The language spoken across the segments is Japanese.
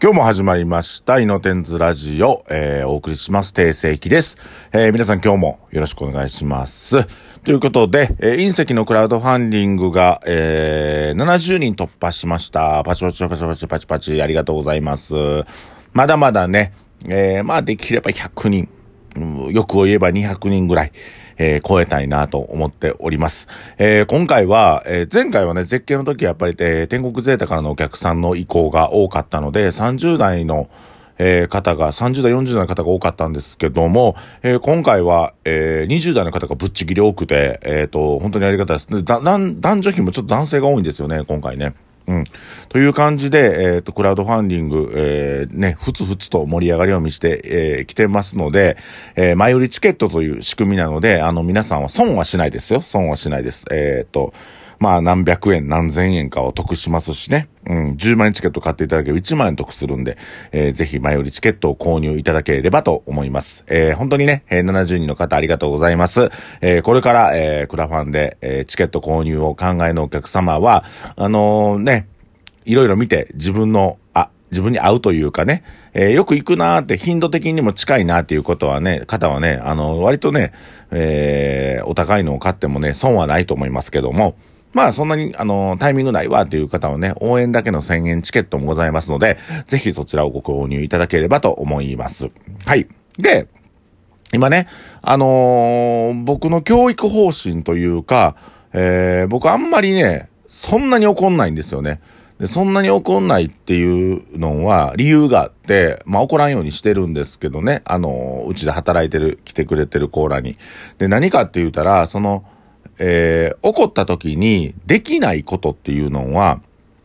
今日も始まりました、イノテンズラジオ、えー、お送りします、定世紀です。えー、皆さん今日もよろしくお願いします。ということで、えー、隕石のクラウドファンディングが、えー、70人突破しました。パチパチパチパチパチパチ、ありがとうございます。まだまだね、えー、まあできれば100人、欲を言えば200人ぐらい、えー、超えたいなと思っております。えー、今回は、えー、前回はね、絶景の時はやっぱり、えー、天国ゼータからのお客さんの意向が多かったので、30代の、えー、方が、30代、40代の方が多かったんですけども、えー、今回は、えー、20代の方がぶっちぎり多くて、えっ、と、本当にありがたいです。だ、男女比もちょっと男性が多いんですよね、今回ね。うん。という感じで、えっ、ー、と、クラウドファンディング、えー、ね、ふつふつと盛り上がりを見せて、えー、来てますので、えー、前売りチケットという仕組みなので、あの、皆さんは損はしないですよ。損はしないです。えっ、ー、と、まあ何百円何千円かを得しますしね。うん、10万円チケット買っていただければ1万円得するんで、えー、ぜひ前売りチケットを購入いただければと思います。えー、本当にね、えー、70人の方ありがとうございます。えー、これから、えー、クラファンで、えー、チケット購入を考えのお客様は、あのー、ね、いろいろ見て自分の、あ、自分に合うというかね、えー、よく行くなーって頻度的にも近いなーっていうことはね、方はね、あの、割とね、えー、お高いのを買ってもね、損はないと思いますけども、まあそんなに、あの、タイミングないわっていう方はね、応援だけの1000円チケットもございますので、ぜひそちらをご購入いただければと思います。はい。で、今ね、あのー、僕の教育方針というか、えー、僕あんまりね、そんなに怒んないんですよね。で、そんなに怒んないっていうのは理由があって、まあ怒らんようにしてるんですけどね、あの、うちで働いてる、来てくれてるコーラに。で、何かって言ったら、その、えー、怒った時にできないことっていうのは、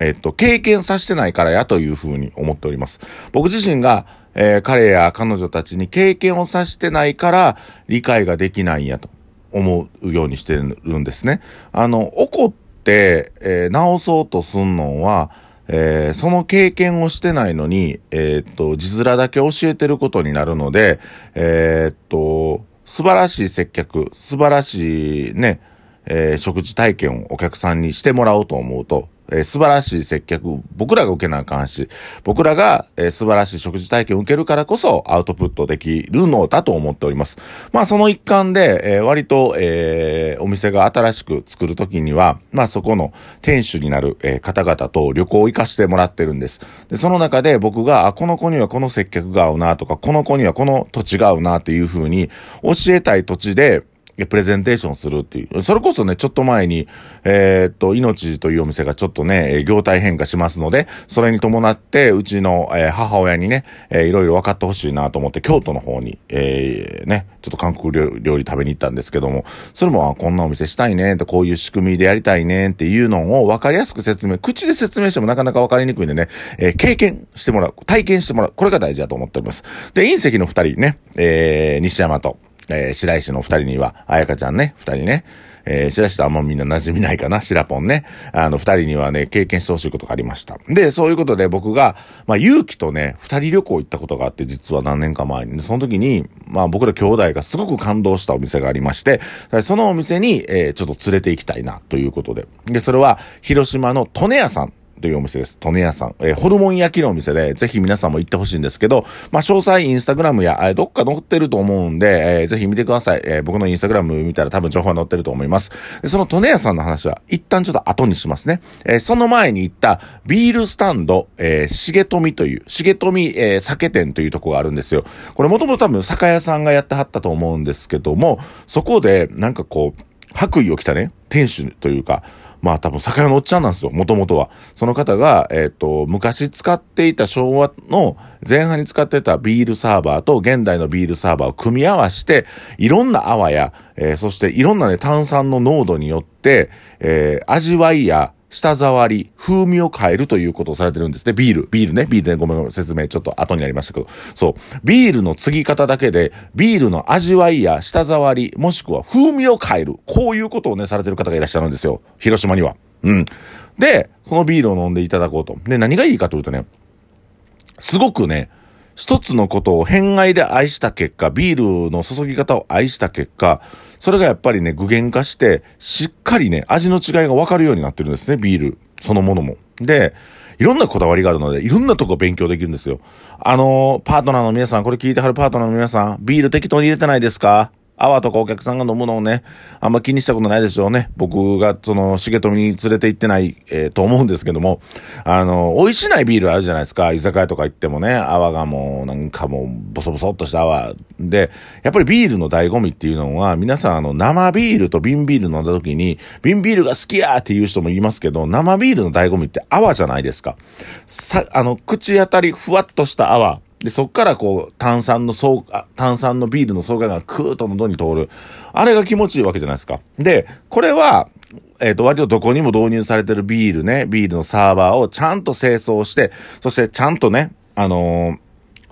えっと、経験させてないからやというふうに思っております。僕自身が、えー、彼や彼女たちに経験をさせてないから理解ができないんやと思うようにしてるんですね。あの、怒って、えー、直そうとすんのは、えー、その経験をしてないのに、えー、っと、字面だけ教えてることになるので、えー、っと、素晴らしい接客、素晴らしいね、えー、食事体験をお客さんにしてもらおうと思うと、えー、素晴らしい接客、僕らが受けなあかんし、僕らが、えー、素晴らしい食事体験を受けるからこそアウトプットできるのだと思っております。まあその一環で、えー、割と、え、お店が新しく作るときには、まあそこの店主になる、え、方々と旅行を行かしてもらってるんです。で、その中で僕が、あ、この子にはこの接客が合うなとか、この子にはこの土地が合うなっていうふうに教えたい土地で、プレゼンテーションするっていう。それこそね、ちょっと前に、えー、っと、命というお店がちょっとね、業態変化しますので、それに伴って、うちの、えー、母親にね、えー、いろいろ分かってほしいなと思って、京都の方に、えー、ね、ちょっと韓国料理食べに行ったんですけども、それも、あ、こんなお店したいね、と、こういう仕組みでやりたいね、っていうのを分かりやすく説明、口で説明してもなかなか分かりにくいんでね、えー、経験してもらう、体験してもらう、これが大事だと思っております。で、隕石の二人ね、えー、西山と、えー、白石の二人には、あやかちゃんね、二人ね、えー、白石とあんまみんな馴染みないかな、白ポンね。あの、二人にはね、経験してほしいことがありました。で、そういうことで僕が、まあ、勇気とね、二人旅行行ったことがあって、実は何年か前に。その時に、まあ、僕ら兄弟がすごく感動したお店がありまして、そのお店に、えー、ちょっと連れて行きたいな、ということで。で、それは、広島の利根屋さん。というお店です。利根屋さん。えー、ホルモン焼きのお店で、ぜひ皆さんも行ってほしいんですけど、まあ、詳細インスタグラムや、えー、どっか載ってると思うんで、えー、ぜひ見てください。えー、僕のインスタグラム見たら多分情報が載ってると思います。で、その利根屋さんの話は、一旦ちょっと後にしますね。えー、その前に行ったビールスタンド、えー、重富という、重富、えー、酒店というとこがあるんですよ。これもともと多分酒屋さんがやってはったと思うんですけども、そこで、なんかこう、白衣を着たね、店主というか、まあ多分酒屋のおっちゃんなんですよ、もともとは。その方が、えっ、ー、と、昔使っていた昭和の前半に使ってたビールサーバーと現代のビールサーバーを組み合わして、いろんな泡や、えー、そしていろんなね、炭酸の濃度によって、えー、味わいや、舌触り、風味を変えるということをされてるんですね。ビール、ビールね、ビールね、ごめんごめん、説明ちょっと後になりましたけど。そう。ビールの継ぎ方だけで、ビールの味わいや舌触り、もしくは風味を変える。こういうことをね、されてる方がいらっしゃるんですよ。広島には。うん。で、そのビールを飲んでいただこうと。で、何がいいかというとね、すごくね、一つのことを偏愛で愛した結果、ビールの注ぎ方を愛した結果、それがやっぱりね、具現化して、しっかりね、味の違いが分かるようになってるんですね、ビールそのものも。で、いろんなこだわりがあるので、いろんなとこ勉強できるんですよ。あのー、パートナーの皆さん、これ聞いてはるパートナーの皆さん、ビール適当に入れてないですか？泡とかお客さんが飲むのをね、あんま気にしたことないでしょうね。僕が、その、重富に連れて行ってない、えー、と思うんですけども、あの、美味しないビールあるじゃないですか。居酒屋とか行ってもね、泡がもう、なんかもう、ボソボソっとした泡で、やっぱりビールの醍醐味っていうのは、皆さんあの、生ビールと瓶ビール飲んだ時に、瓶ビールが好きやっていう人もいますけど、生ビールの醍醐味って泡じゃないですか。さ、あの、口当たりふわっとした泡。で、そっからこう、炭酸のそう、炭酸のビールの爽快がクーッと喉に通る。あれが気持ちいいわけじゃないですか。で、これは、えっ、ー、と、割とどこにも導入されてるビールね、ビールのサーバーをちゃんと清掃して、そしてちゃんとね、あの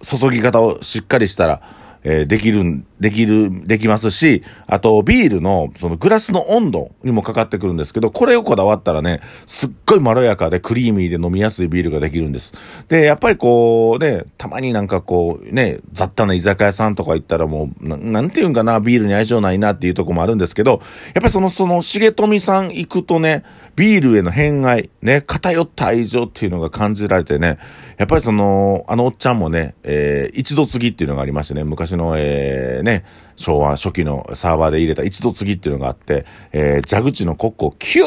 ー、注ぎ方をしっかりしたら、えー、できる、できる、できますし、あと、ビールの、そのグラスの温度にもかかってくるんですけど、これをこだわったらね、すっごいまろやかでクリーミーで飲みやすいビールができるんです。で、やっぱりこう、ね、たまになんかこう、ね、雑多な居酒屋さんとか行ったらもう、なんていうんかな、ビールに相性ないなっていうとこもあるんですけど、やっぱりその、その、重富さん行くとね、ビールへの偏愛、ね、偏った愛情っていうのが感じられてね、やっぱりその、あのおっちゃんもね、えー、一度継ぎっていうのがありましてね、昔昔の、えー、ね、昭和初期のサーバーで入れた一度継ぎっていうのがあって、えー、蛇口のコックをキュー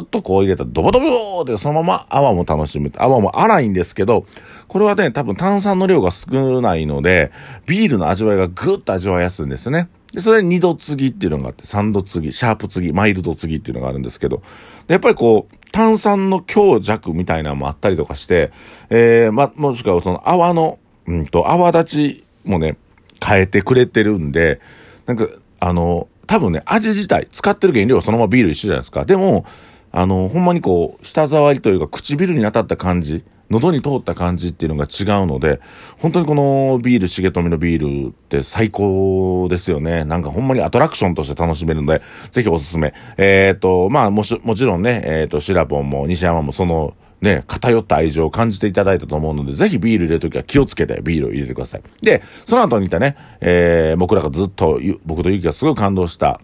ッとこう入れたらドボドボでそのまま泡も楽しむ。泡も荒いんですけど、これはね、多分炭酸の量が少ないので、ビールの味わいがぐーっと味わいやすいんですね。で、それ二度継ぎっていうのがあって、三度継ぎ、シャープ継ぎ、マイルド継ぎっていうのがあるんですけど、やっぱりこう、炭酸の強弱みたいなのもあったりとかして、えー、ま、もしくはその泡の、うんと、泡立ちもね、変えてくれてるんで、なんか、あの、多分ね、味自体、使ってる原料はそのままビール一緒じゃないですか。でも、あの、ほんまにこう、舌触りというか唇に当たった感じ、喉に通った感じっていうのが違うので、本当にこのビール、重富のビールって最高ですよね。なんかほんまにアトラクションとして楽しめるので、ぜひおすすめ。えっ、ー、と、まあもし、もちろんね、えっ、ー、と、シラポンも西山もその、ね、偏った愛情を感じていただいたと思うので、ぜひビール入れるときは気をつけてビールを入れてください。で、その後にいたね、えー、僕らがずっと、僕とゆきがすごい感動した、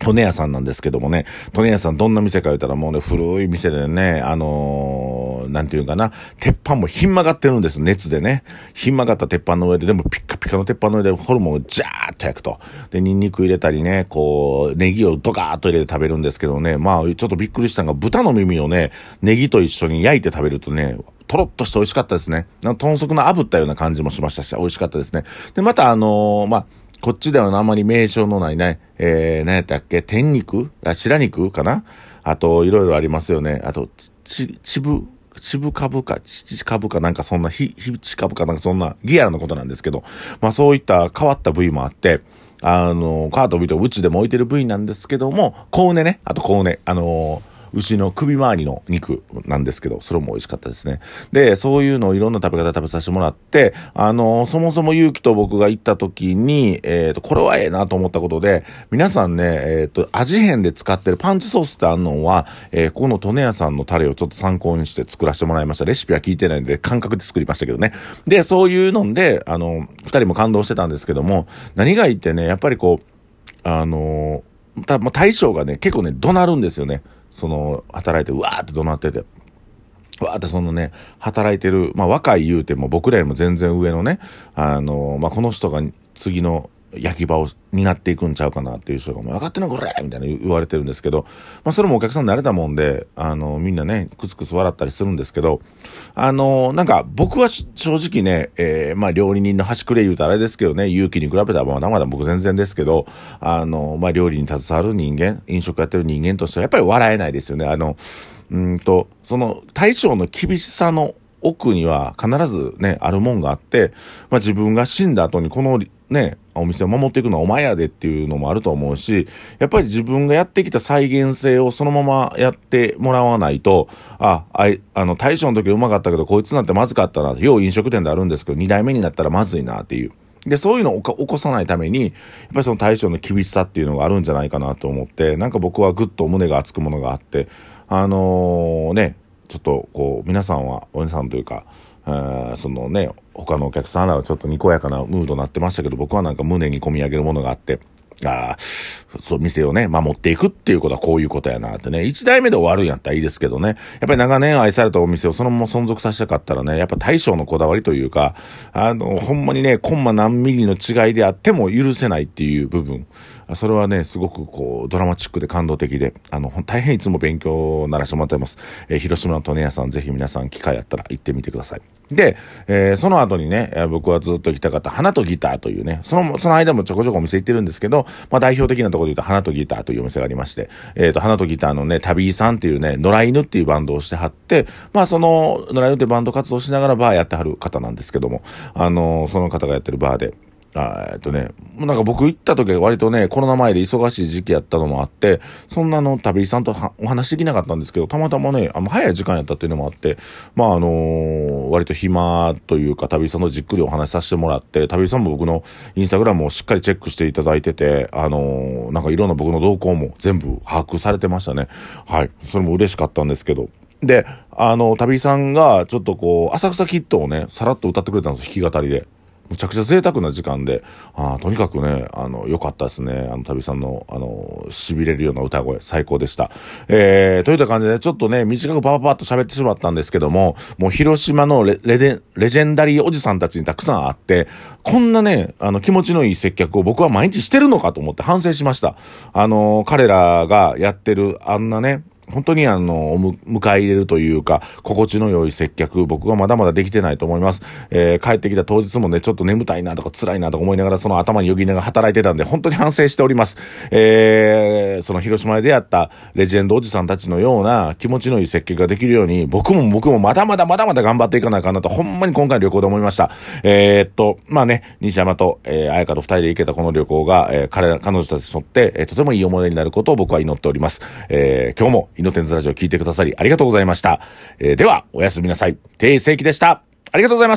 トネ屋さんなんですけどもね、トネ屋さんどんな店か言ったらもうね、古い店でね、あのー、なんていうかな、鉄板もひん曲がってるんです、熱でね。ひん曲がった鉄板の上で、でもピッカピカの鉄板の上でホルモンをジャーッと焼くと。で、ニンニク入れたりね、こう、ネギをドカーッと入れて食べるんですけどね、まあ、ちょっとびっくりしたのが、豚の耳をね、ネギと一緒に焼いて食べるとね、とろっとして美味しかったですね。豚足の炙ったような感じもしましたし、美味しかったですね。で、またあのー、まあ、こっちではあんまり名称のないね、えー、何やったっけ？天肉？あ、白肉かな？あと、いろいろありますよね。あと、ち、ちぶ、秩父株か、秩株かなんかそんな、ひ、ひち株かなんかそんな、ギアラのことなんですけど、まあそういった変わった部位もあって、あの、カートビートうちでも置いてる部位なんですけども、コウネね、あとコウネ、あのー牛の首周りの肉なんですけど、それも美味しかったですね。で、そういうのをいろんな食べ方食べさせてもらって、あの、そもそも勇気と僕が行った時に、えっ、ー、と、これはええなと思ったことで、皆さんね、えっ、ー、と、味変で使ってるパンチソースってあんのは、えー、この利根屋さんのタレをちょっと参考にして作らせてもらいました。レシピは聞いてないんで、感覚で作りましたけどね。で、そういうので、あの、二人も感動してたんですけども、何がいいってね、やっぱりこう、あのた、まあ、大将がね、結構ね、怒鳴るんですよね。その、働いて、うわーって怒鳴ってて。わーってそのね、働いてる、まあ若い言うても僕らよりも全然上のね、あの、まあこの人が次の焼き場を担っていくんちゃうかなっていう人が、もう分かってんのこれみたいな言われてるんですけど、まあそれもお客さん慣れたもんで、あの、みんなね、クスクス笑ったりするんですけど、あの、なんか僕は正直ね、えー、まあ料理人の端くれ言うとあれですけどね、勇気に比べたらまだまだ僕全然ですけど、あの、まあ料理に携わる人間、飲食やってる人間としてはやっぱり笑えないですよね。あの、うんと、その大将の厳しさの奥には必ずね、あるもんがあって、まあ自分が死んだ後にこのね、お店を守っていくのはお前やでっていうのもあると思うし、やっぱり自分がやってきた再現性をそのままやってもらわないと、あ、あい、あの、大将の時うまかったけど、こいつなんてまずかったな、要飲食店であるんですけど、二代目になったらまずいなっていう。で、そういうのを起こさないために、やっぱりその大将の厳しさっていうのがあるんじゃないかなと思って、なんか僕はぐっと胸が熱くものがあって、あのー、ね、ちょっとこう、皆さんは、お姉さんというか、そのね、他のお客さんらはちょっとにこやかなムードになってましたけど、僕はなんか胸に込み上げるものがあって、ああ、そう、店をね、守っていくっていうことはこういうことやなってね。一代目で終わるんやったらいいですけどね。やっぱり長年愛されたお店をそのまま存続させたかったらね、やっぱ大将のこだわりというか、あの、ほんまにね、コンマ何ミリの違いであっても許せないっていう部分。それはね、すごくこう、ドラマチックで感動的で、あの、大変いつも勉強ならしてもらってます。えー、広島のトネ屋さん、ぜひ皆さん機会あったら行ってみてください。で、えー、その後にね、僕はずっと行きたかった花とギターというね、その、その間もちょこちょこお店行ってるんですけど、まあ代表的なところで言うと花とギターというお店がありまして、えっ、ー、と、花とギターのね、旅さんっていうね、野良犬っていうバンドをしてはって、まあその、野良犬ってバンド活動しながらバーやってはる方なんですけども、あのー、その方がやってるバーで、えっとね、なんか僕行った時は割とね、コロナ前で忙しい時期やったのもあって、そんなの旅さんとお話できなかったんですけど、たまたまね、あの、早い時間やったっていうのもあって、まああのー、割と暇というか、旅さんのじっくりお話しさせてもらって、旅さんも僕のインスタグラムをしっかりチェックしていただいてて、あのー、なんかいろんな僕の動向も全部把握されてましたね。はい。それも嬉しかったんですけど。で、あの、旅さんがちょっとこう、浅草キットをね、さらっと歌ってくれたんです弾き語りで。むちゃくちゃ贅沢な時間で、あとにかくね、あの、良かったですね。あの、旅さんの、あの、痺れるような歌声、最高でした。えー、といった感じで、ちょっとね、短くパパパッと喋ってしまったんですけども、もう広島のレレジレジェンダリーおじさんたちにたくさんあって、こんなね、あの、気持ちのいい接客を僕は毎日してるのかと思って反省しました。あの、彼らがやってる、あんなね、本当にあの、迎え入れるというか、心地の良い接客、僕はまだまだできてないと思います。えー、帰ってきた当日もね、ちょっと眠たいなとか辛いなとか思いながら、その頭によぎながら働いてたんで、本当に反省しております。えー、その広島で出会ったレジェンドおじさんたちのような気持ちのいい接客ができるように、僕も僕もまだまだまだまだ頑張っていかないかなと、ほんまに今回の旅行で思いました。えー、っと、まあね、西山と、えー、彩香と二人で行けたこの旅行が、えー、彼、彼女たちにとって、えー、とてもいい思い出になることを僕は祈っております。えー、今日も、イノテンズラジオ聞いてくださりありがとうございました。えー、では、おやすみなさい。定世紀でした。ありがとうございます。